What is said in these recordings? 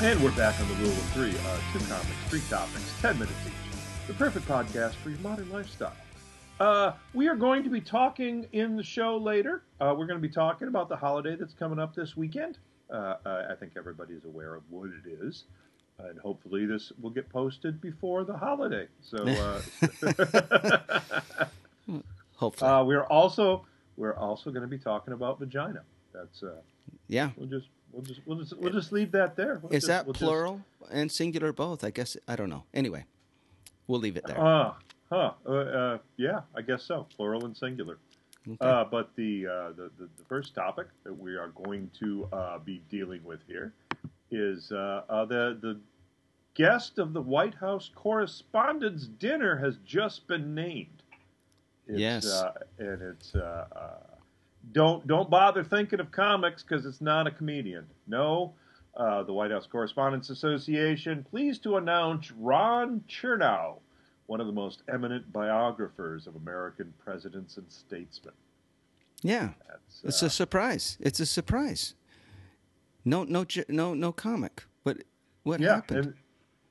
And we're back on the rule of three. Uh, two comics, three topics, ten minutes each. The perfect podcast for your modern lifestyle. Uh, we are going to be talking in the show later. Uh, we're going to be talking about the holiday that's coming up this weekend. Uh, I think everybody is aware of what it is, and hopefully this will get posted before the holiday. So, uh, Hopefully. uh, we're also we're also going to be talking about vagina. That's uh, yeah. we'll just we'll just we'll just we'll just leave that there. We'll Is just- that we'll just- plural and singular both? I guess I don't know. Anyway, we'll leave it there. Uh, huh. Uh, uh, yeah, I guess so. Plural and singular. Okay. Uh, but the, uh, the, the the first topic that we are going to uh, be dealing with here is uh, uh, the the guest of the White House Correspondents' Dinner has just been named. It's, Yes. uh, and it's uh, uh, don't don't bother thinking of comics because it's not a comedian. No, uh, the White House Correspondents Association pleased to announce Ron Chernow, one of the most eminent biographers of American presidents and statesmen. yeah, it's uh, a surprise. It's a surprise. No, no, no, no comic. But what yeah, happened?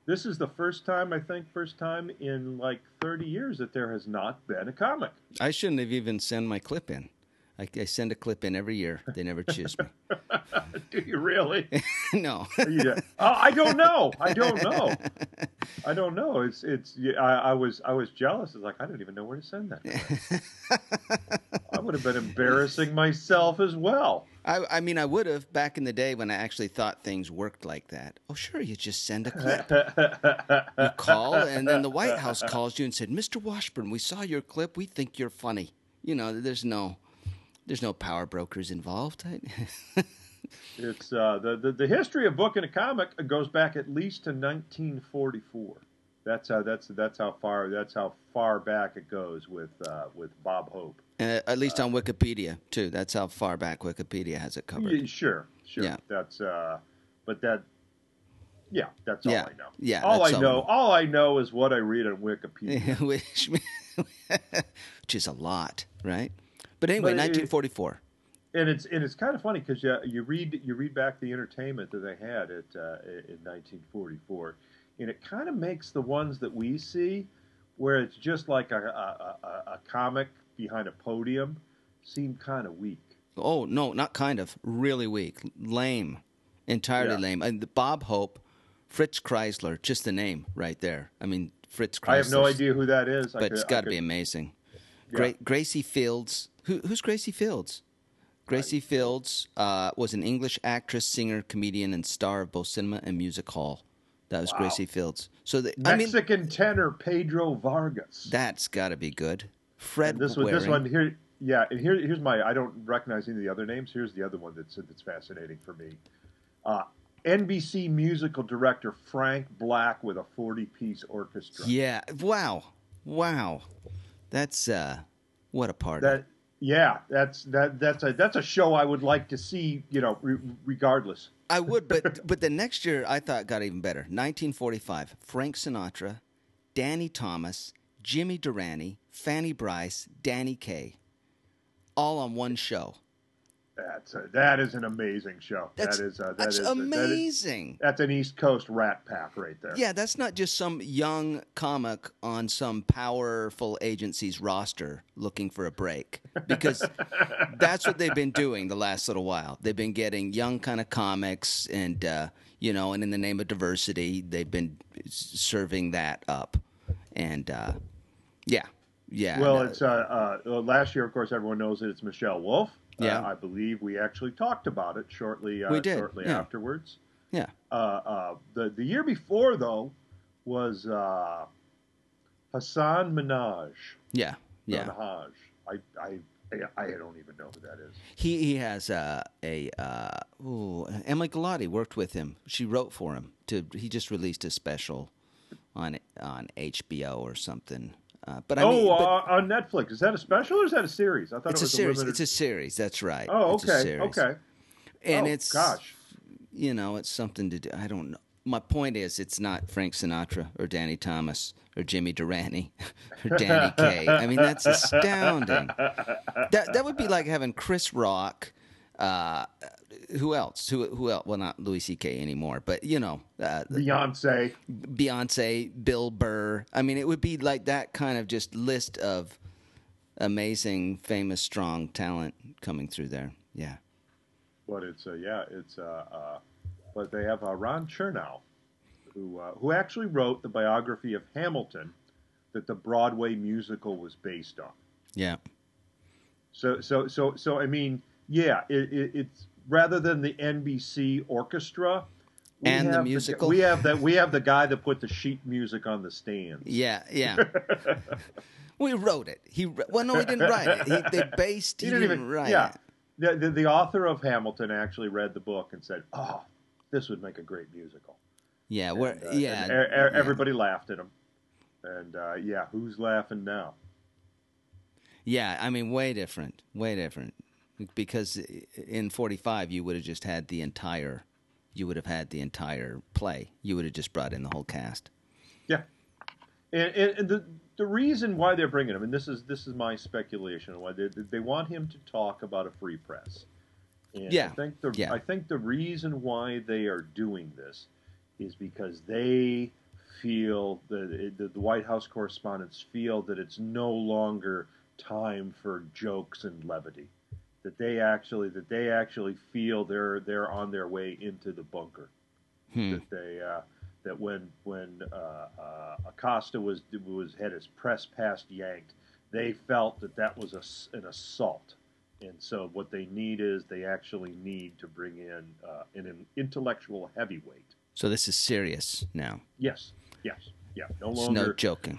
this is the first time I think first time in like 30 years that there has not been a comic. I shouldn't have even sent my clip in. I, I send a clip in every year. They never choose me. Do you really? no. yeah. Oh, I don't know. I don't know. I don't know. It's it's. I, I was I was jealous. It's like I don't even know where to send that. I would have been embarrassing myself as well. I, I mean, I would have back in the day when I actually thought things worked like that. Oh, sure, you just send a clip. You call, and then the White House calls you and said, "Mr. Washburn, we saw your clip. We think you're funny." You know, there's no, there's no power brokers involved. It's uh, the, the the history of book and a comic goes back at least to 1944. That's how that's that's how far that's how far back it goes with uh, with Bob Hope. Uh, at least on Wikipedia too. That's how far back Wikipedia has it covered. Yeah, sure, sure. Yeah. That's uh, but that. Yeah, that's all Yeah, I know. yeah, all I all know. I know. All I know is what I read on Wikipedia. which, which is a lot, right? But anyway, But it- 1944. and it's and it's kind of funny because you, you read you read back the entertainment that they had at uh, in 1944, and it kind of makes the ones that we see, where it's just like a, a, a, a comic behind a podium, seem kind of weak. Oh no, not kind of. Really weak, lame, entirely Yeah. lame. And Bob Hope, Fritz Kreisler, just the name right there. I mean, Fritz Kreisler. I have no idea who that is, I but could- it's got to be amazing. Yeah. Gra- Gracie Fields. Who, who's Gracie Fields? Gracie Fields uh, was an English actress, singer, comedian, and star of both cinema and music hall. That was Wow. Gracie Fields. So the, I mean, Mexican tenor Pedro Vargas. that's got to be good. Fred And this one, this one here, yeah. And here, here's my. I don't recognize any of the other names. Here's the other one that's that's fascinating for me. Uh, NBC musical director Frank Black with a 40-piece orchestra. Yeah. Wow. Wow. That's uh, what a party. That, yeah, that's that that's a that's a show I would like to see. You know, re- regardless. I would, but but the next year I thought got even better. 1945, Frank Sinatra, Danny Thomas, Jimmy Durante, Fanny Brice, Danny Kaye, all on one show. That's a, that is an amazing show. That's that is that that's is a- that is- amazing. that's an East Coast Rat Pack right there. Yeah, that's not just some young comic on some powerful agency's roster looking for a break. Because that's what they've been doing the last little while. They've been getting young kind of comics, and uh, you know, and in the name of diversity, they've been serving that up. And uh, yeah, yeah. Well, no, it's uh, uh, last year, of course, everyone knows that it's Michelle Wolf. Yeah. Uh, I believe we actually talked about it shortly. Uh, We did, shortly yeah. afterwards. yeah. Uh, uh, the the year before though was uh, Hasan Minhaj. Yeah, yeah. Minhaj. I, I I don't even know who that is. He he has uh, a uh, ooh, Emily Galati worked with him. She wrote for him. To he just released a special on on HBO or something. Uh, but I oh, mean, but uh, on Netflix. Is that a special or is that a series? I thought it's it a was series. limited. It's a series. That's right. oh, It's a okay, series. okay. And Oh, it's gosh. you know, it's something to do. I don't know. My point is, it's not Frank Sinatra or Danny Thomas or Jimmy Durante or Danny Kaye. I mean, that's astounding. That that would be like having Chris Rock, uh, who else? Who who else? Well, not Louis C.K. anymore, but you know, uh, Beyonce. Beyonce, Bill Burr. I mean, it would be like that kind of just list of amazing, famous, strong talent coming through there. Yeah. But it's uh, yeah, it's uh, uh, but they have uh, Ron Chernow, who uh, who actually wrote the biography of Hamilton that the Broadway musical was based on. Yeah. So so so so I mean, yeah, it, it, it's rather than the NBC orchestra. we And the musical? we have that. We have the guy that put the sheet music on the stands. Yeah, yeah. we wrote it. He well, no, he didn't write it. He, they based. He, He didn't didn't, even. write yeah, it. the, the the author of Hamilton actually read the book and said, "Oh, this would make a great musical." Yeah, And, uh, yeah, and e- e- yeah. everybody laughed at him. And uh, yeah, who's laughing now? Yeah, I mean, way different, way different. Because in '45, you would have just had the entire, you would have had the entire play. You would have just brought in the whole cast. Yeah, and, and, the the reason why they're bringing him, and this is this is my speculation, why they they want him to talk about a free press. And Yeah, I think the yeah. I think the reason why they are doing this is because they feel that the, the White House correspondents feel that it's no longer time for jokes and levity. That they actually that they actually feel they're they're on their way into the bunker Hmm. that they uh, that when when uh, uh, Acosta was was had his press pass yanked, they felt that that was a an assault, and so what they need is they actually need to bring in uh, an, an intellectual heavyweight. So this is serious now. Yes, yes, yeah. No It's longer no joking.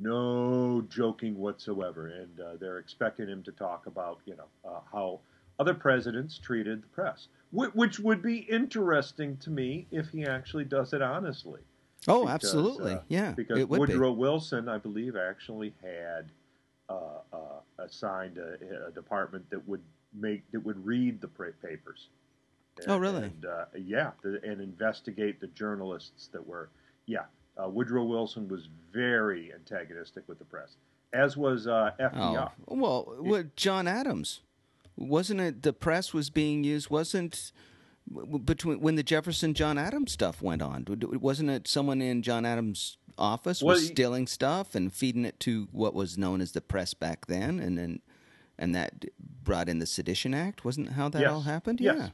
No joking whatsoever, and uh, they're expecting him to talk about you know uh, how other presidents treated the press, Wh- which would be interesting to me if he actually does it honestly. Oh, Because, absolutely. uh, yeah, Because Woodrow Wilson, I believe, actually had uh, uh, assigned a, a department that would make that would read the papers. Oh, really? And uh, yeah, the, and investigate the journalists that were. Yeah, uh, Woodrow Wilson was very antagonistic with the press, as was uh. FDR. Oh, well, what John Adams wasn't it? The press was being used. Wasn't between when the Jefferson John Adams stuff went on? Wasn't it someone in John Adams' office was stealing stuff and feeding it to what was known as the press back then, and then and that brought in the Sedition Act? Wasn't how that Yes. all happened? Yes. Yeah.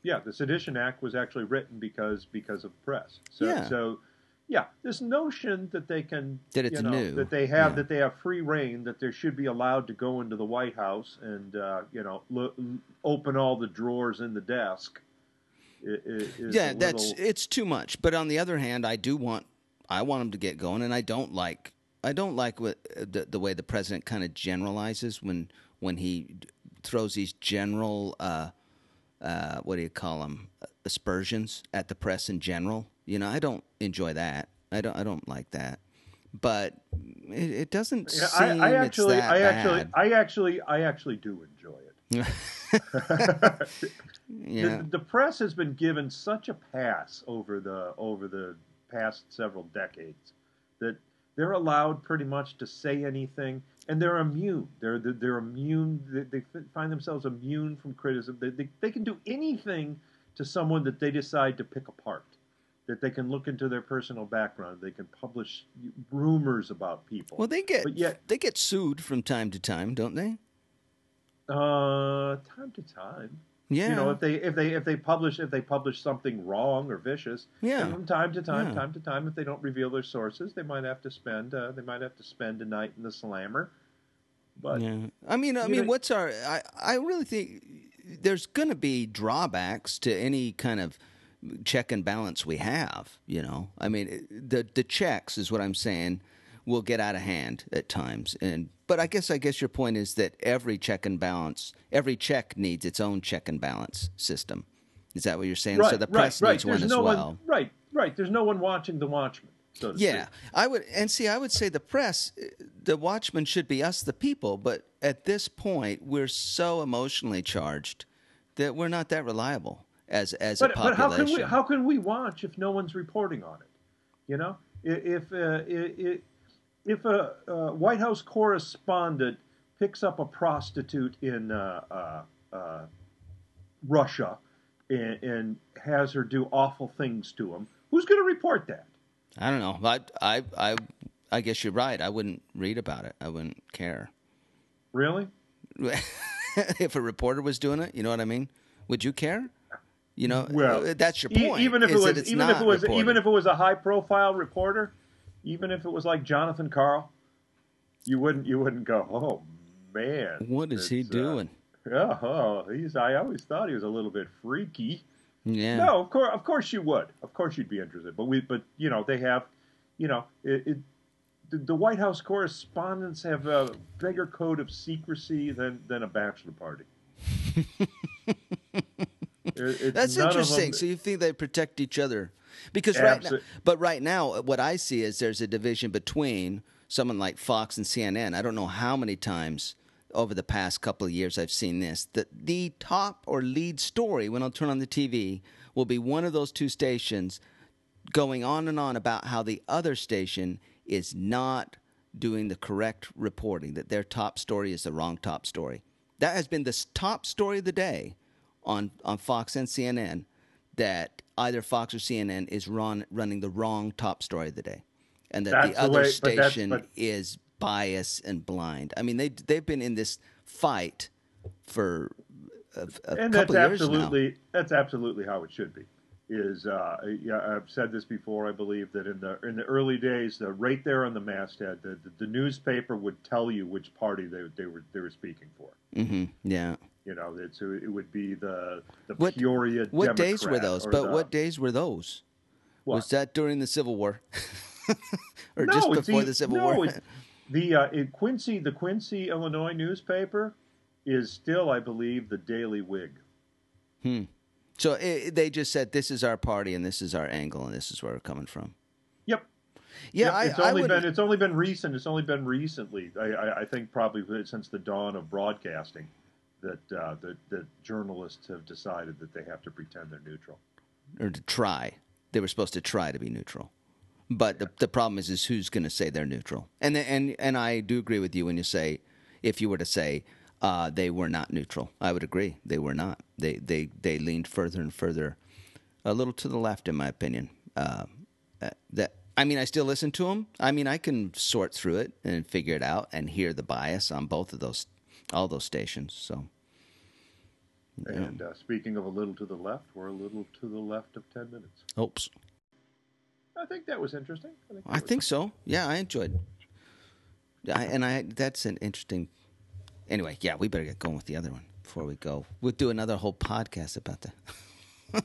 Yeah, the Sedition Act was actually written because because of the press. So, Yeah. so yeah, this notion that they can That it's you know, new. that they have Yeah. that they have free reign, that they should be allowed to go into the White House and uh, you know lo- open all the drawers in the desk. Is yeah, a that's it's too much. But on the other hand, I do want I want them to get going, and I don't like I don't like what the the way the president kind of generalizes when when he throws these general uh, uh, what do you call them aspersions at the press in general. You know, I don't enjoy that. I don't I don't like that. But it, it doesn't Yeah, seem I, I it's actually, that I actually, bad. I actually, I actually do enjoy it. yeah. the, the press has been given such a pass over the over the past several decades that they're allowed pretty much to say anything and they're immune they're they're, they're immune they, they find themselves immune from criticism they, they, they can do anything to someone that they decide to pick apart that they can look into their personal background they can publish rumors about people Well, they get yet they get sued from time to time, don't they? uh time to time Yeah. you know if they if they if they publish if they publish something wrong or vicious Yeah. from time to time Yeah. time to time if they don't reveal their sources they might have to spend uh, they might have to spend a night in the slammer but yeah. I mean, I mean, know- what's our? I I really think there's going to be drawbacks to any kind of check and balance we have. You know, I mean, the the checks is what I'm saying will get out of hand at times, and but I guess I guess your point is that every check and balance, every check needs its own check and balance system. Is that what you're saying? right so the press right needs there's one as no well. one right right there's no one watching the watchman so Yeah, speak. I would, and see, I would say the press, the Watchmen should be us, the people. But at this point, we're so emotionally charged that we're not that reliable as as but, a but how can we how can we watch if no one's reporting on it you know if uh, if a, White House correspondent picks up a prostitute in uh, uh, uh, Russia and, and has her do awful things to him, who's going to report that? I don't know. I, I, I, I guess you're right. I wouldn't read about it. I wouldn't care. Really? if a reporter was doing it, you know what I mean? Would you care? You know, Well, that's your E- point. even if it was, even if it was, reported. even if it was a high-profile reporter, even if it was like Jonathan Karl, you wouldn't, you wouldn't go, oh man, what is he uh, doing? Oh, he's. I always thought he was a little bit freaky. yeah. No, of course, of course you would. Of course you'd be interested. But we, but you know, they have, you know, it. it the, the White House correspondents have a bigger code of secrecy than than a bachelor party. It- That's interesting. So you think they protect each other? Because right now, but right now, what I see is there's a division between someone like Fox and CNN. I don't know how many times over the past couple of years I've seen this. That the top or lead story when I'll turn on the TV will be one of those two stations going on and on about how the other station is not doing the correct reporting, that their top story is the wrong top story. That has been the top story of the day on, on Fox and CNN, that either Fox or CNN is run, running the wrong top story of the day. And that That's the the other way- station but- is biased and blind. I mean, they, they've been in this fight for a, a and that's couple of years now. absolutely that's absolutely how it should be. Is uh, yeah, I've said this before. I believe that in the in the early days, the right there on the masthead, the, the, the newspaper would tell you which party they they were they were speaking for. Mm-hmm. Yeah. You know, it's, it would be the the What- Peoria. What days were those? But the- what days were those? what? Was that during the Civil War, or No, just before the Civil no, War? the uh, Quincy, the Quincy, Illinois newspaper is still, I believe, the Daily Whig. So it, they just said, "This is our party, and this is our angle, and this is where we're coming from." Yep. Yeah, Yep, I, it's only been it's only been recent. It's only been recently. I, I, I think probably since the dawn of broadcasting that uh, that that journalists have decided that they have to pretend they're neutral. or to try. They were supposed to try to be neutral, but the the problem is, is who's going to say they're neutral? And and and I do agree with you when you say, if you were to say uh, they were not neutral, I would agree they were not. They they they leaned further and further, a little to the left, in my opinion. Uh, that I mean, I still listen to them. I mean, I can sort through it and figure it out and hear the bias on both of those, all those stations. So. And uh, speaking of a little to the left, we're a little to the left of ten minutes. Oops. I think that was interesting. I think, I think so. Yeah, I enjoyed. I, and I that's an interesting. Anyway, yeah, we better get going with the other one before we go. We'll do another whole podcast about that.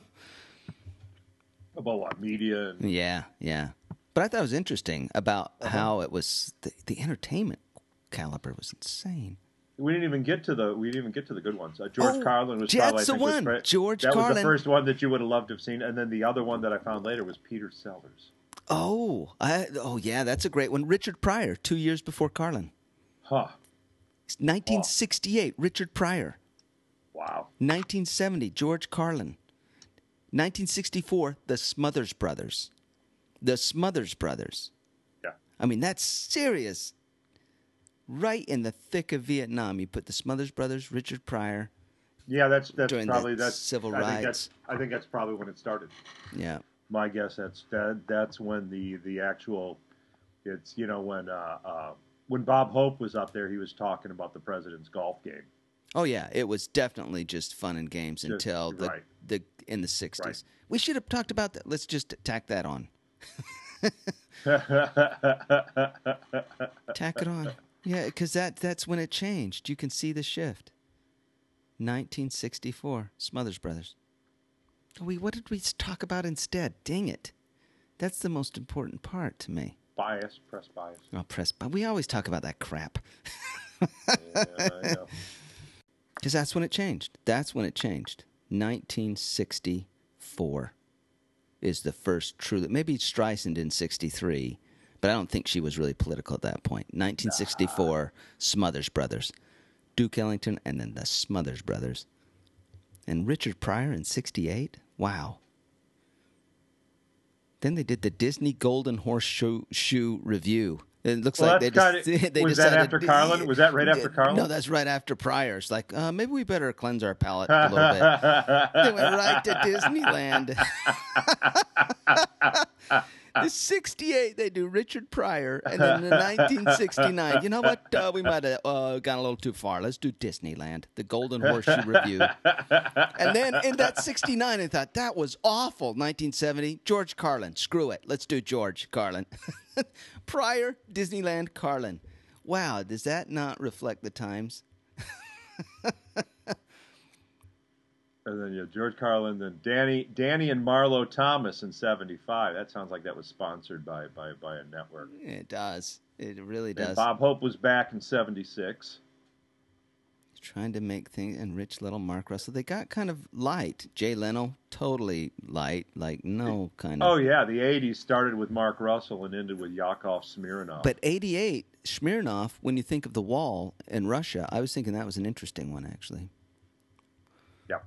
about what media and Yeah, yeah. But I thought it was interesting about Uh-huh. how it was the, the entertainment caliber was insane. we didn't even get to the we didn't even get to the good ones. Uh, George Oh, Carlin was probably the one. pre- George that was the first one that you would have loved to have seen, and then the other one that I found later was Peter Sellers. Oh, I, oh yeah, that's a great one. Richard Pryor, two years before Carlin, Huh. 1968. Richard Pryor. Wow. 1970, George Carlin. 1964, the Smothers Brothers. The Smothers Brothers. Yeah. I mean, that's serious. Right in the thick of Vietnam, you put the Smothers Brothers, Richard Pryor. Yeah, that's that's probably that's civil I think rights. that's I think that's probably when it started. Yeah. My guess that's that that's when the the actual it's you know when uh, uh, when Bob Hope was up there, he was talking about the president's golf game. Oh yeah, it was definitely just fun and games Just- until the right. the in the 60s. Right. We should have talked about that. Let's just tack that on. Tack it on. Yeah, because that that's when it changed. You can see the shift. 1964, Smothers Brothers. We what did we talk about instead? Dang it, that's the most important part to me. Bias, press bias. I'll press, but we always talk about that crap Yeah, because that's when it changed. That's when it changed. 1964 is the first true. Maybe Streisand in '63, but I don't think she was really political at that point. 1964, Smothers Brothers, Duke Ellington, and then the Smothers Brothers, and Richard Pryor in '68. Wow. Then they did the Disney Golden Horseshoe Shoe Revue. It looks Well, like they just kinda- they was that after Carlin? Was that right after Carlin? No, that's right after Pryor. It's like uh, maybe we better cleanse our palate a little bit. they went right to Disneyland. the 68, they do Richard Pryor. And then the 1969, you know what? Uh, we might have uh, gone a little too far. Let's do Disneyland, the Golden Horseshoe Revue. And then in that 69, I thought, that was awful. 1970, George Carlin. Screw it. Let's do George Carlin. Pryor, Disneyland, Carlin. Wow, does that not reflect the times? And then yeah, George Carlin, then Danny, Danny and Marlo Thomas in '75. That sounds like that was sponsored by by, by a network. It does. It really And does. Bob Hope was back in '76. Trying to make things and Rich Little, Mark Russell. They got kind of light. Jay Leno, totally light. Like no kind of. Oh yeah, the '80s started with Mark Russell and ended with Yakov Smirnoff. But 88, Smirnoff, when you think of the wall in Russia, I was thinking that was an interesting one, actually. yeah.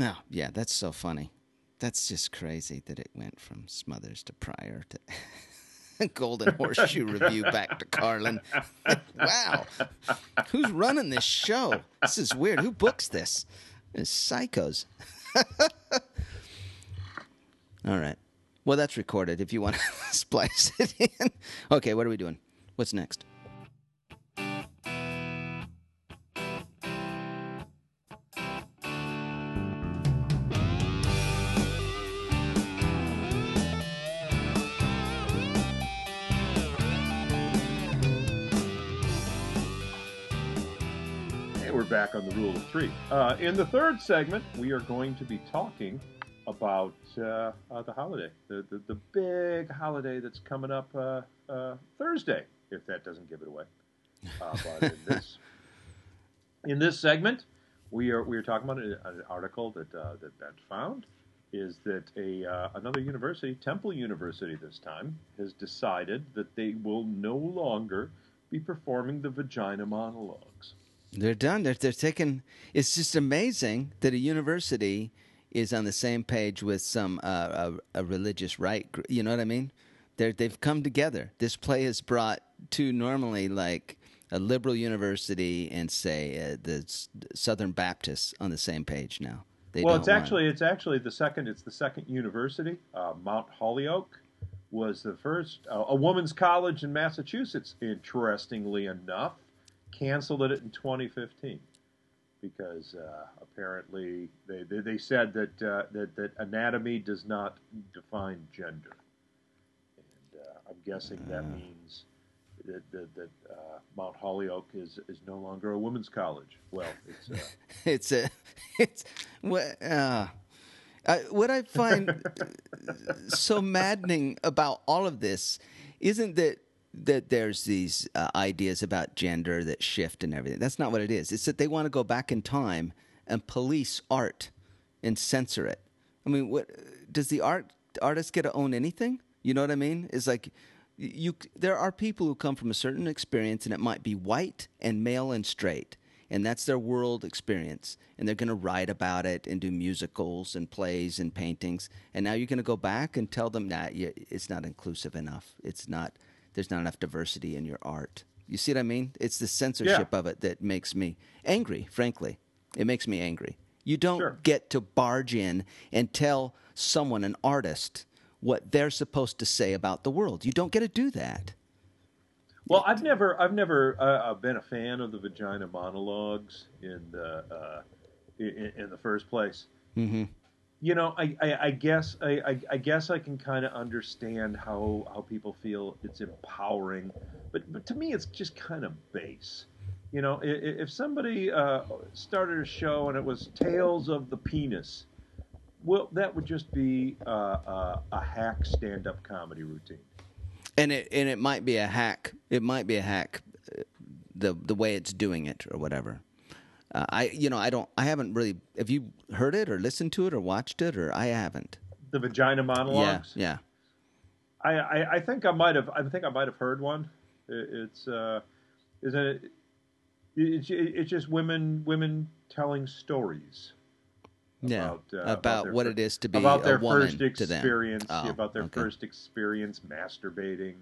Anyway, Oh, yeah, that's so funny. That's just crazy that it went from Smothers to Pryor to Golden Horseshoe Revue back to Carlin. wow. Who's running this show? This is weird. Who books this? It's psychos. All right. Well, that's recorded if you want to splice it in. Okay, what are we doing? What's next? Back on the rule of three. Uh, in the third segment, we are going to be talking about uh, uh, the holiday, the, the the big holiday that's coming up uh, uh, Thursday. If that doesn't give it away, uh, but in this in this segment, we are we are talking about an, an article that uh, that Ben found. Is that a uh, another university, Temple University this time, has decided that they will no longer be performing the vagina monologues. They're done. They're, they're taking. It's just amazing that a university is on the same page with some uh, a, a religious right. You know what I mean? They're, they've come together. This play has brought two normally like a liberal university and say uh, the Southern Baptists on the same page now. They well, it's actually it's actually the second. It's the second university. Uh, Mount Holyoke was the first. Uh, a woman's college in Massachusetts, interestingly enough, canceled it in 2015 because uh, apparently they, they they said that uh, that that anatomy does not define gender, and uh, I'm guessing that Ah. means. That, that, that uh, Mount Holyoke is, is no longer a women's college. Well, it's uh, it's a it's what uh, I, what I find so maddening about all of this isn't that that there's these uh, ideas about gender that shift and everything. That's not what it is. It's that they want to go back in time and police art and censor it. I mean, what does the art artist get to own anything? You know what I mean? It's like you there are people who come from a certain experience and it might be white and male and straight and that's their world experience and they're going to write about it and do musicals and plays and paintings and now you're going to go back and tell them that nah, it's not inclusive enough it's not there's not enough diversity in your art. You see what i mean? It's the censorship of it that makes me angry frankly. It makes me angry. You don't Sure. get to barge in and tell someone an artist what they're supposed to say about the world. You don't get to do that. Well, I've never, I've never uh, uh, been a fan of the vagina monologues in the uh, in, in the first place. mm-hmm. You know, I, I, I guess I, I, I guess I can kind of understand how how people feel it's empowering, but but to me it's just kind of base. You know, i- i- if somebody uh, started a show and it was Tales of the Penis, well, that would just be uh, uh, a hack stand-up comedy routine. and it and it might be a hack. It might be a hack, uh, the the way it's doing it or whatever. Uh, I you know I don't I haven't really. Have you heard it or listened to it or watched it or I haven't? The vagina monologues. Yeah, yeah. I, I, I think I might have I think I might have heard one. It, it's uh, isn't it? It's it's just women women telling stories. Yeah, about uh, about their what fir- it is to be about a their woman first to them. experience, Oh, about their okay. first experience masturbating,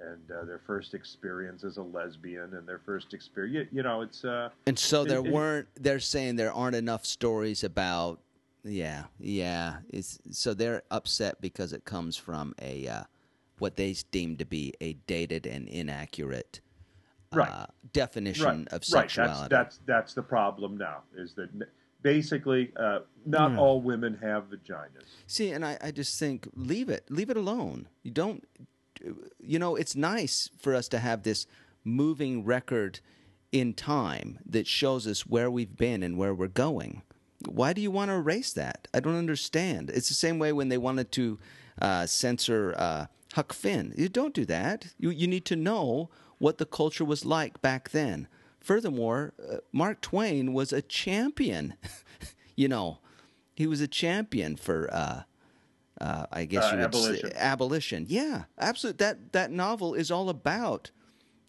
and uh, their first experience as a lesbian, and their first experience. You, you know, it's uh, And so there It- weren't. They're saying there aren't enough stories about. Yeah, yeah. It's so they're upset because it comes from a uh, what they deem to be a dated and inaccurate Right. uh, definition right, of right. sexuality. That's that's that's the problem now. Is that basically uh, not Yeah. all women have vaginas. See, and I, I just think leave it, leave it alone. You don't, you know, it's nice for us to have this moving record in time that shows us where we've been and where we're going. Why do you want to erase that? I don't understand. It's the same way when they wanted to uh, censor uh, Huck Finn. You don't do that. You you need to know what the culture was like back then. Furthermore, uh, Mark Twain was a champion. you know, he was a champion for. Uh, I guess Uh, you would abolition. say abolition. Yeah, absolutely. That that novel is all about,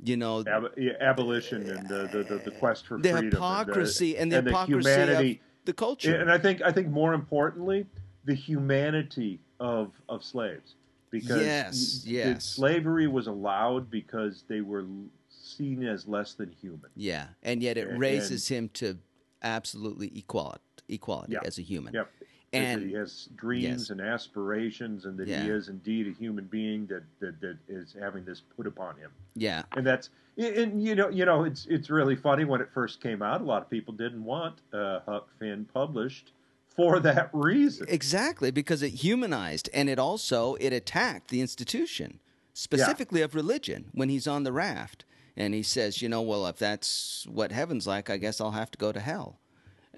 you know, Ab- yeah, abolition and the, the, the, the quest for the freedom, hypocrisy and the, and hypocrisy humanity. of the culture. And I think I think more importantly, the humanity of of slaves, because Yes, yes. slavery was allowed because they were seen as less than human. yeah, and yet it and- raises him to absolutely equality, equality Yeah. as a human. Yep. And- that he has dreams yes. and aspirations, and that Yeah. he is indeed a human being that, that that is having this put upon him. Yeah, and that's and you know you know it's it's really funny when it first came out. A lot of people didn't want uh, Huck Finn published for that reason. exactly because it humanized and it also it attacked the institution, specifically of religion. When he's on the raft and he says, you know, well, if that's what heaven's like, I guess I'll have to go to hell.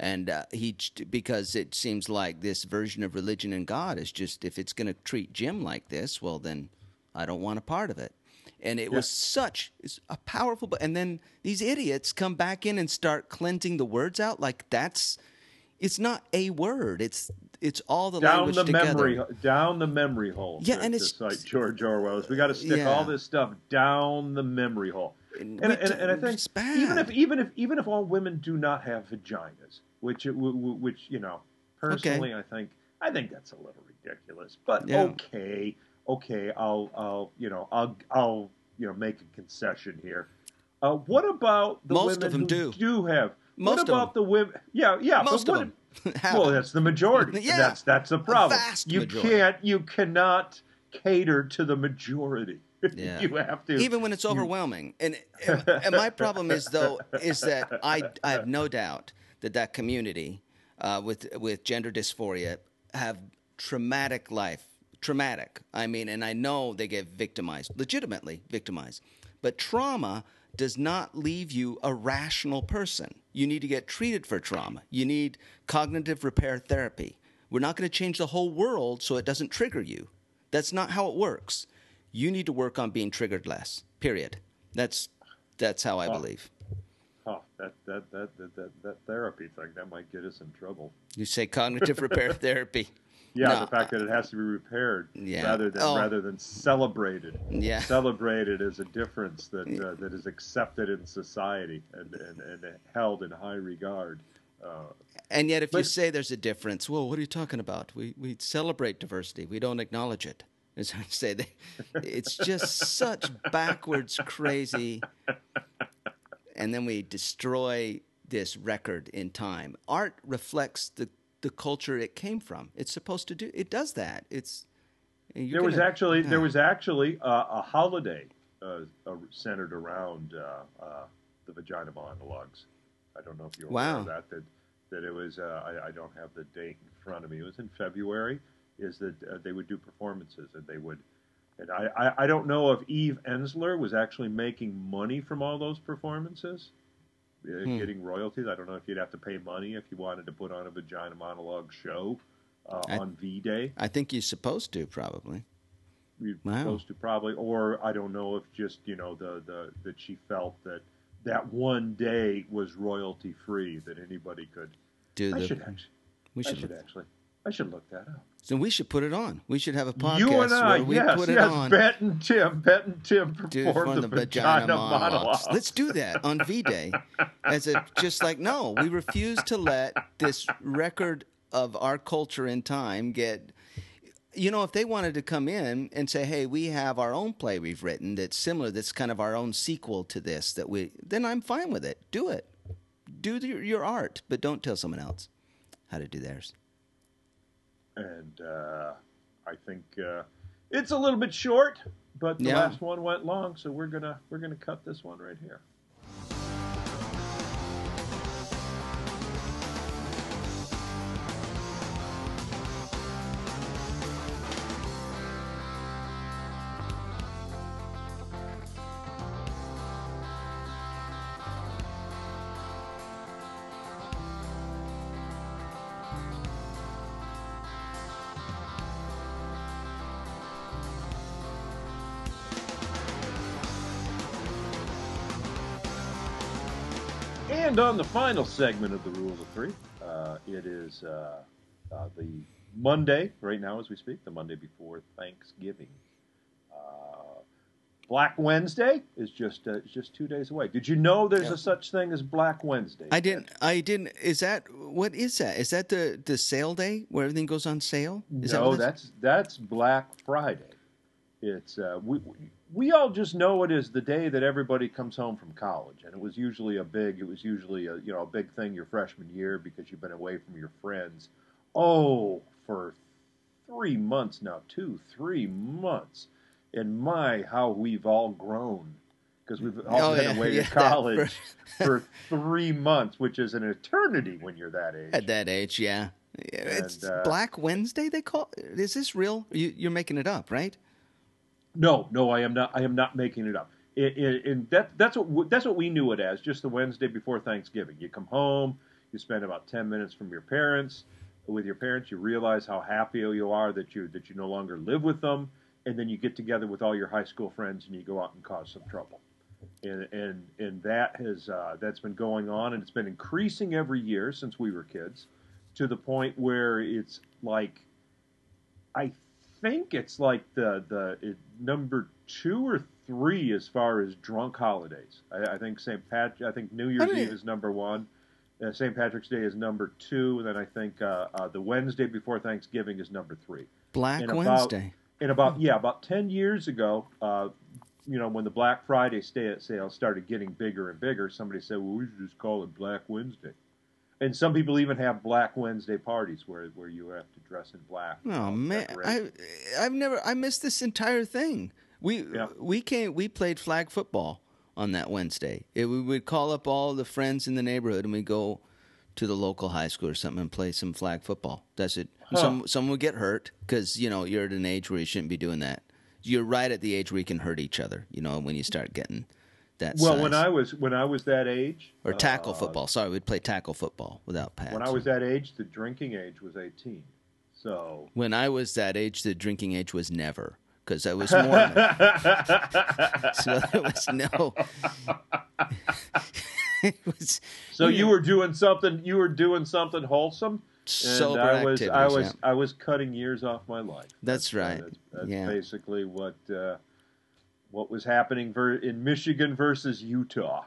And uh, he because it seems like this version of religion and God is just if it's going to treat Jim like this, well then I don't want a part of it. And it was such a powerful, and then these idiots come back in and start cleansing the words out like that's it's not a word. It's it's all the down language the together. memory down the memory hole. Yeah, to- and it's- cite George Orwell's. We got to stick Yeah. all this stuff down the memory hole. And And, and, and I think even if even if even if all women do not have vaginas, which it- which you know, personally, I think I think that's a little ridiculous. But Yeah. okay, okay, I'll I'll you know I'll I'll you know make a concession here. Uh, what about the Most women of them who do. have? Most what about the women? Yeah, yeah. Most of them. Well, that's the majority. Yeah. That's that's the problem. you majority. can't you cannot cater to the majority. Yeah. you have to even when it's overwhelming. And and my problem is though is that I I have no doubt that that community uh, with with gender dysphoria have traumatic life, traumatic. I mean, and I know they get victimized, legitimately victimized, but trauma does not leave you a rational person. You need to get treated for trauma. You need cognitive repair therapy. We're not going to change the whole world so it doesn't trigger you. That's not how it works. You need to work on being triggered less. Period. That's that's how I believe. Oh, that that, that that that that therapy thing that might get us in trouble. You say cognitive repair therapy. Yeah, No, the fact that it has to be repaired Yeah. rather than Oh. rather than celebrated. Yeah. Celebrated is a difference that uh, that is accepted in society and, and, and held in high regard. Uh, And yet, if you say there's a difference, well, what are you talking about? We we celebrate diversity. We don't acknowledge it. As I say, they, it's just such backwards, crazy. And then we destroy this record in time. Art reflects the the culture it came from. It's supposed to do. It does that. It's there was gonna- actually there was actually a, a holiday uh, uh, centered around uh, uh, the vagina monologues. I don't know if you're aware Wow. of that. That that it was. Uh, I, I don't have the date in front of me. It was in February. Is that uh, they would do performances and they would. And I, I, I don't know if Eve Ensler was actually making money from all those performances, uh, Hmm. getting royalties. I don't know if you'd have to pay money if you wanted to put on a vagina monologue show uh, I- on V Day I think you're supposed to probably. you're Wow. supposed to probably, or I don't know if just you know the the that she felt that that one day was royalty free that anybody could. Do I the should actually. we I should. should actually. I should look that up. So we should put it on. We should have a podcast you and I, where we yes, put it yes. on. Bet and Tim, Bet and Tim perform for the, vagina, monologue. Let's do that on V Day. As a just like no, we refuse to let this record of our culture and time get you know, if they wanted to come in and say, "Hey, we have our own play we've written that's similar, that's kind of our own sequel to this," that we, then I'm fine with it. Do it, do the, your art, but don't tell someone else how to do theirs. And uh, I think uh, it's a little bit short, but the Yeah. last one went long, so we're gonna we're gonna cut this one right here. On the final segment of the Rule of Three, uh, it is uh, uh, the Monday, right now as we speak, the Monday before Thanksgiving. Uh, Black Wednesday is just uh, just two days away. Did you know there's Yep. a such thing as Black Wednesday? I didn't. I didn't. Is that what is that? Is that the the sale day where everything goes on sale? Is no, what it is? that's that's Black Friday. It's uh, we we- we all just know it is the day that everybody comes home from college, and it was usually a big it was usually a you know a big thing your freshman year because you've been away from your friends. Oh, for three months now, two three months, and my how we've all grown because we've all Oh, been yeah, away yeah, to college for three months, which is an eternity when you're that age. At that age, yeah. Yeah, It's And, uh, Black Wednesday. They call. Is this real? You, you're making it up, right? No, no, I am not. I am not making it up. It, it, and that that's what that's what we knew it as. Just the Wednesday before Thanksgiving, you come home, you spend about ten minutes from your parents with your parents. You realize how happy you are that you that you no longer live with them, and then you get together with all your high school friends and you go out and cause some trouble. And and and that has uh, that's been going on, and it's been increasing every year since we were kids, to the point where it's like I think it's like the the it, number two or three as far as drunk holidays. I, I think St. Pat. I think New Year's Eve is number one. Uh, St. Patrick's Day is number two, and then I think uh, uh, the Wednesday before Thanksgiving is number three. Black And about- Wednesday. And about yeah, about ten years ago, uh, you know, when the Black Friday stay at sale started getting bigger and bigger, somebody said, "Well, we should just call it Black Wednesday." And some people even have Black Wednesday parties where where you have to dress in black. Oh man. I I've never I missed this entire thing. We Yeah. we came we played flag football on that Wednesday. It, we would call up all the friends in the neighborhood and we go to the local high school or something and play some flag football. That's it. Huh. Some someone would get hurt because you know you're at an age where you shouldn't be doing that. You're right at the age where you can hurt each other. You know when you start getting that. Well, size. when I was when I was that age, or tackle uh, football. Sorry, we'd play tackle football without pads. When I was that age, the drinking age was eighteen. So When I was that age, the drinking age was never because I was Mormon. so there was no. it was so you were doing something. You were doing something wholesome. And I was. I was yeah. I was cutting years off my life. That's uh, right. that's that's Yeah. basically what uh, what was happening ver- in Michigan versus Utah.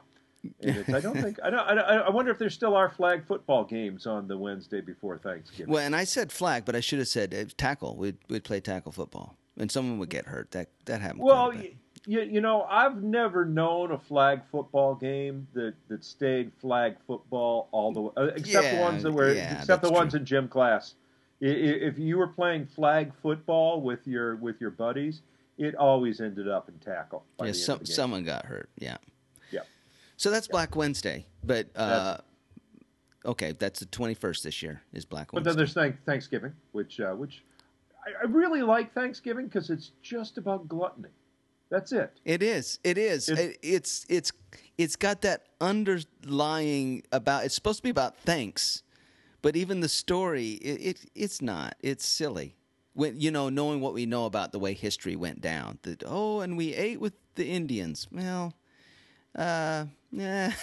And it's, I don't think I don't I, I wonder if there still are flag football games on the Wednesday before Thanksgiving. Well, and I said flag, but I should have said uh, tackle. We'd we'd play tackle football, and someone would get hurt. That that happened. Well, you, you know, I've never known a flag football game that, that stayed flag football all the way, uh, except the ones that were, yeah, except the ones true. in gym class. I- i- If you were playing flag football with your with your buddies, it always ended up in tackle. by yeah, the end some, of the game. someone got hurt. Yeah. Yeah. So that's Black Wednesday, but uh, okay, that's the twenty first this year is Black Wednesday. But then there's Thanksgiving, which uh, which I, I really like Thanksgiving because it's just about gluttony. That's it. It is. It is. It's- It, it's it's it's got that underlying about. It's supposed to be about thanks, but even the story, it, it it's not. It's silly. When you know, knowing what we know about the way history went down. That oh, and we ate with the Indians. Well, uh, yeah.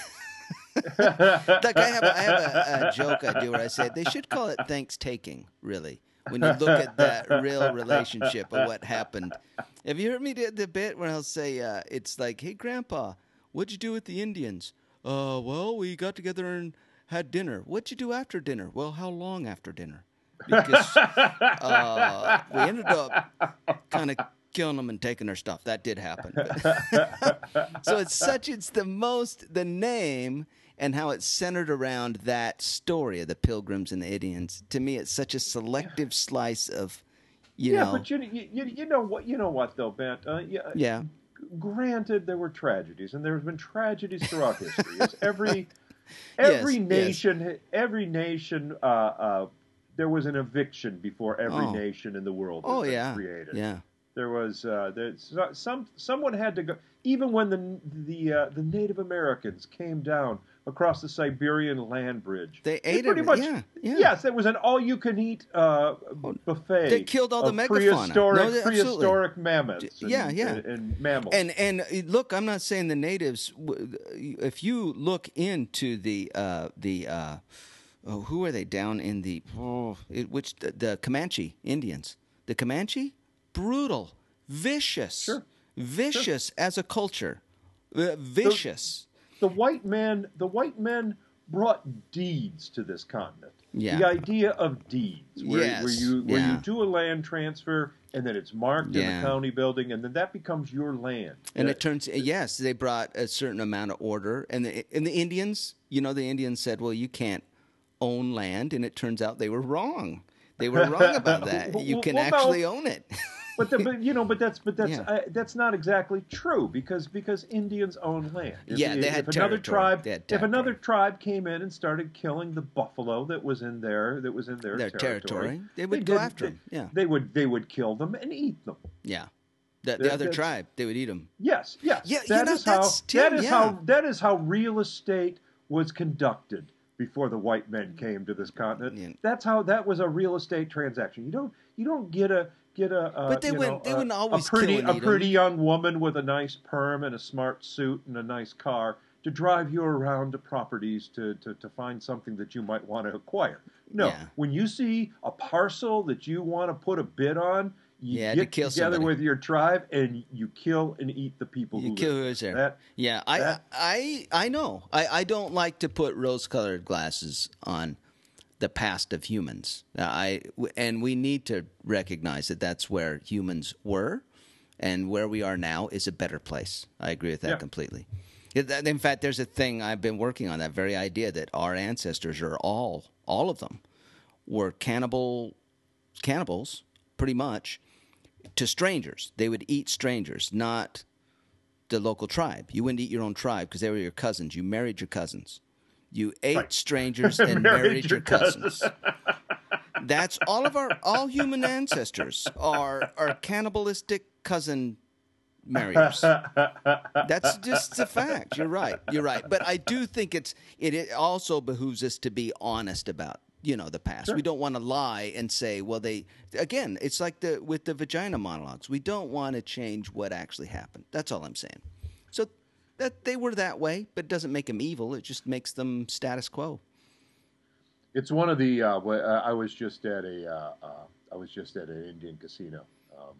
like I have, have a, a joke I do where I say they should call it thanks taking. Really, when you look at that real relationship of what happened. Have you heard me do the bit where I'll say uh, it's like, "Hey, Grandpa, what'd you do with the Indians?" Uh, well, we got together and had dinner. What'd you do after dinner? Well, how long after dinner? Because uh, we ended up kind of killing them and taking their stuff. That did happen. so it's such it's the most the name and how it's centered around that story of the pilgrims and the Indians. To me, it's such a selective slice of, you yeah, know, but you, you you know what you know what though, Bent. Uh, yeah, yeah, Granted, there were tragedies, and there have been tragedies throughout history. Every every Yes, yes. nation, every nation, uh, uh, there was an eviction before every Oh. nation in the world. oh was yeah, created. yeah, There was uh, there's some someone had to go. Even when the the uh, the Native Americans came down across the Siberian land bridge, They ate pretty it, much. yeah, yeah. Yes, it was an all-you-can-eat uh, buffet. They killed all the megafauna. prehistoric, No, they- prehistoric mammoths. And, Yeah, yeah. and, and mammals. And and uh, look, I'm not saying the natives. If you look into the uh, the uh, oh, who are they down in the oh, it, which the, the Comanche Indians? The Comanche, brutal, vicious, Sure. vicious as a culture, Uh, vicious. the white man the white men brought deeds to this continent. Yeah. The idea of deeds, where, Yes, where you where yeah. you do a land transfer and then it's marked in Yeah. the county building, and then that becomes your land. And Uh, it turns yes, they brought a certain amount of order, and the and the Indians, you know, the Indians said, "Well, you can't own land," and it turns out they were wrong. They were wrong about that. You can Well, no. actually own it. but, the, but you know, but that's but that's Yeah. uh, that's not exactly true because because Indians own land. If, Yeah, they if had another territory. tribe They had if another tribe came in and started killing the buffalo that was in their that was in their, Their territory, they would go did- after they- 'em, yeah. they would they would kill them and eat them. Yeah, the, the That- other tribe, they would eat them. Yes, yes. Yeah, you know, is how that's- Tim, that is yeah. how that is how real estate was conducted before the white men came to this continent. Yeah. That's how that was a real estate transaction. You don't you don't get a get a uh, But they wouldn't- know, they a- wouldn't always a pretty a pretty young woman with a nice perm and a smart suit and a nice car to drive you around to properties to, to, to find something that you might want to acquire. No, Yeah. when you see a parcel that you want to put a bid on, you You had to kill together somebody. with your tribe and you kill and eat the people You who kill live who's there. That, yeah, I, that- I, I know. I, I don't like to put rose-colored glasses on the past of humans. I and we need to recognize that that's where humans were, and where we are now is a better place. I agree with that Yeah. completely. In fact, there's a thing I've been working on that very idea that our ancestors are all, all of them, were cannibal, cannibals, pretty much, to strangers. They would eat strangers, not the local tribe. You wouldn't eat your own tribe because they were your cousins. You married your cousins. You ate Right. strangers and Married married, your your cousins. That's all of our all human ancestors are are cannibalistic cousin marriers. That's just a fact. You're right. You're right. But I do think it's it, it also behooves us to be honest about you know the past. We don't want to lie and say, well, they again. It's like the with the vagina monologues. We don't want to change what actually happened. That's all I'm saying. So that they were that way, but it doesn't make them evil. It just makes them status quo. It's one of the. Uh, uh, I was just at a. Uh, uh, I was just at an Indian casino, um,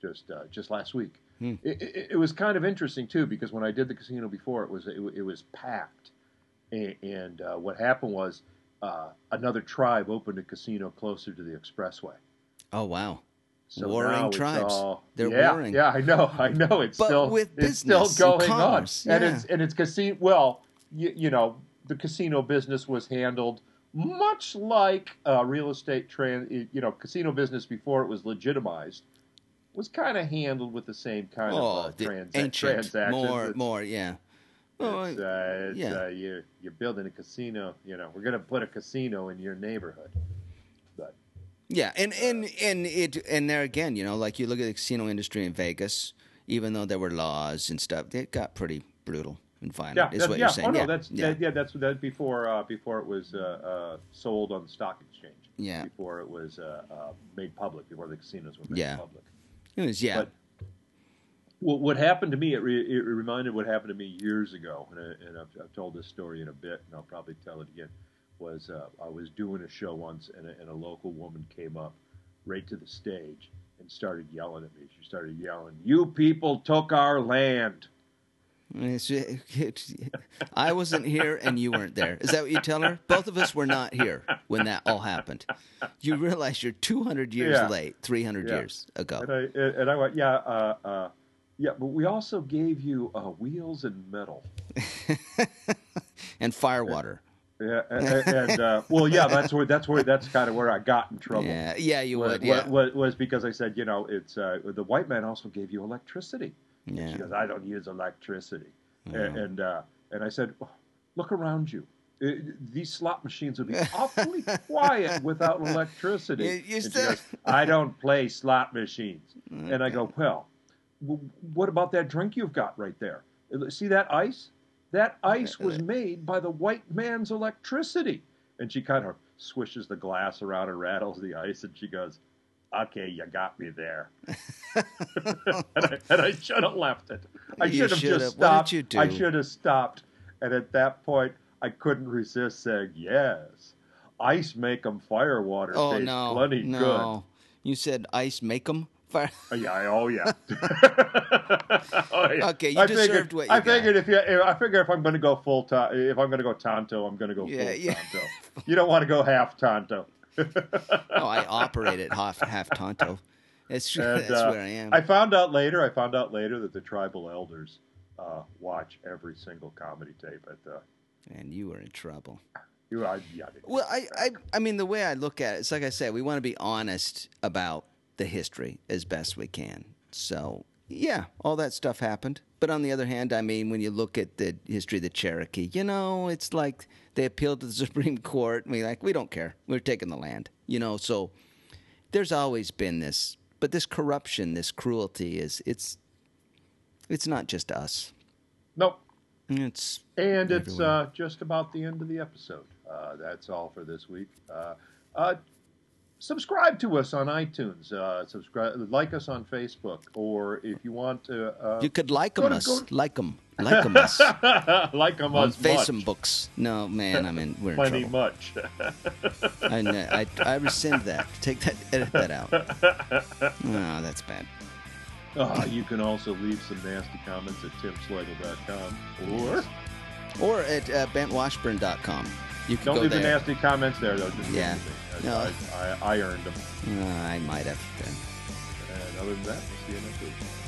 just uh, just last week. Hmm. It, it, it was kind of interesting too because when I did the casino before, it was it, it was packed, and, and uh, what happened was uh, another tribe opened a casino closer to the expressway. Oh wow. So Warring tribes. all- They're yeah, warring. Yeah, I know, I know. It's But still with it's still and going commerce, on, and it's and it's casino. Well, you, you know, the casino business was handled much like uh, real estate. Tran- you know, casino business before it was legitimized was kind of handled with the same kind Oh, of uh, the trans- ancient, transactions. more, It's- more, yeah. Oh, it's, uh, it's, yeah. uh, you're you're building a casino. You know, we're going to put a casino in your neighborhood. But Yeah, and and and it and there again, you know, like you look at the casino industry in Vegas, even though there were laws and stuff, it got pretty brutal and violent. yeah, is what yeah. you're saying. Oh no, yeah, that's yeah. That, yeah, that's that before uh, before it was uh, uh, sold on the stock exchange. Yeah. Before it was uh, uh, made public, before the casinos were made Yeah. public. It was yeah. But what, what happened to me, it, re, it reminded what happened to me years ago, and, I, and I've, I've told this story in a bit, and I'll probably tell it again. Was uh, I was doing a show once, and a, and a local woman came up right to the stage and started yelling at me. She started yelling, "You people took our land." I wasn't here and you weren't there. Is that what you tell her? Both of us were not here when that all happened. You realize you're 200 years Yeah. late, 300 Yeah. years ago. And I and I went, yeah, uh, uh, yeah, but we also gave you uh, wheels and metal. And firewater. Yeah, and, and uh, well, yeah, that's where that's where that's kind of where I got in trouble. Yeah, yeah, you was, would. Yeah. was, was because I said, you know, it's uh, the white man also gave you electricity. Yeah. She goes, I don't use electricity, Yeah. and and, uh, and I said, "Oh, look around you. Uh, These slot machines would be awfully quiet without electricity. You- you still- goes, I don't play slot machines. And I go, well, what about that drink you've got right there? See that ice? That ice was made by the white man's electricity. And she kind of swishes the glass around and rattles the ice, and she goes, okay, you got me there. and, I, and I should have left it. I should have just have. What did stopped. I should have stopped. And at that point, I couldn't resist saying, yes, ice make 'em fire water oh tastes no, plenty no. You said ice make 'em good. Yeah, oh yeah. oh, yeah. Okay, you I deserved figured, what you I figured if you, I figure if I'm going to go full time, if I'm going to go Tonto, I'm going to go Yeah, full yeah. Tonto. You don't want to go half Tonto. oh, I operate at half half Tonto. That's true. And, That's uh, where I am. I found out later. I found out later that the tribal elders uh, watch every single comedy tape at the. and you were in trouble. You, I, yeah, I Well, I, I, I mean, the way I look at it, it's like I said, we want to be honest about the history as best we can. So, yeah, all that stuff happened. But on the other hand, I mean, when you look at the history of the Cherokee, you know, it's like they appealed to the Supreme Court, and we like, we don't care. We're taking the land, you know. So, there's always been this, but this corruption, this cruelty is, it's, it's not just us. nope. It's And it's uh, just about the end of the episode. Uh, that's all for this week. Uh, uh, subscribe to us on iTunes. Uh, subscribe, like us on Facebook, or if you want to, uh, you could like go 'em to- us, go- like 'em, like 'em us. like them on us Facebooks. No, man, I mean we're in plenty trouble. much. I, I I rescind that. Take that. Edit that out. Oh, that's bad. Uh, you can also leave some nasty comments at timslagle.com or Or at uh, bentwashburn.com. You can don't leave the nasty comments there though. Just Yeah. them me. No. I, I, I earned them. Uh, I might have. Been. And other than that, we'll see you next week.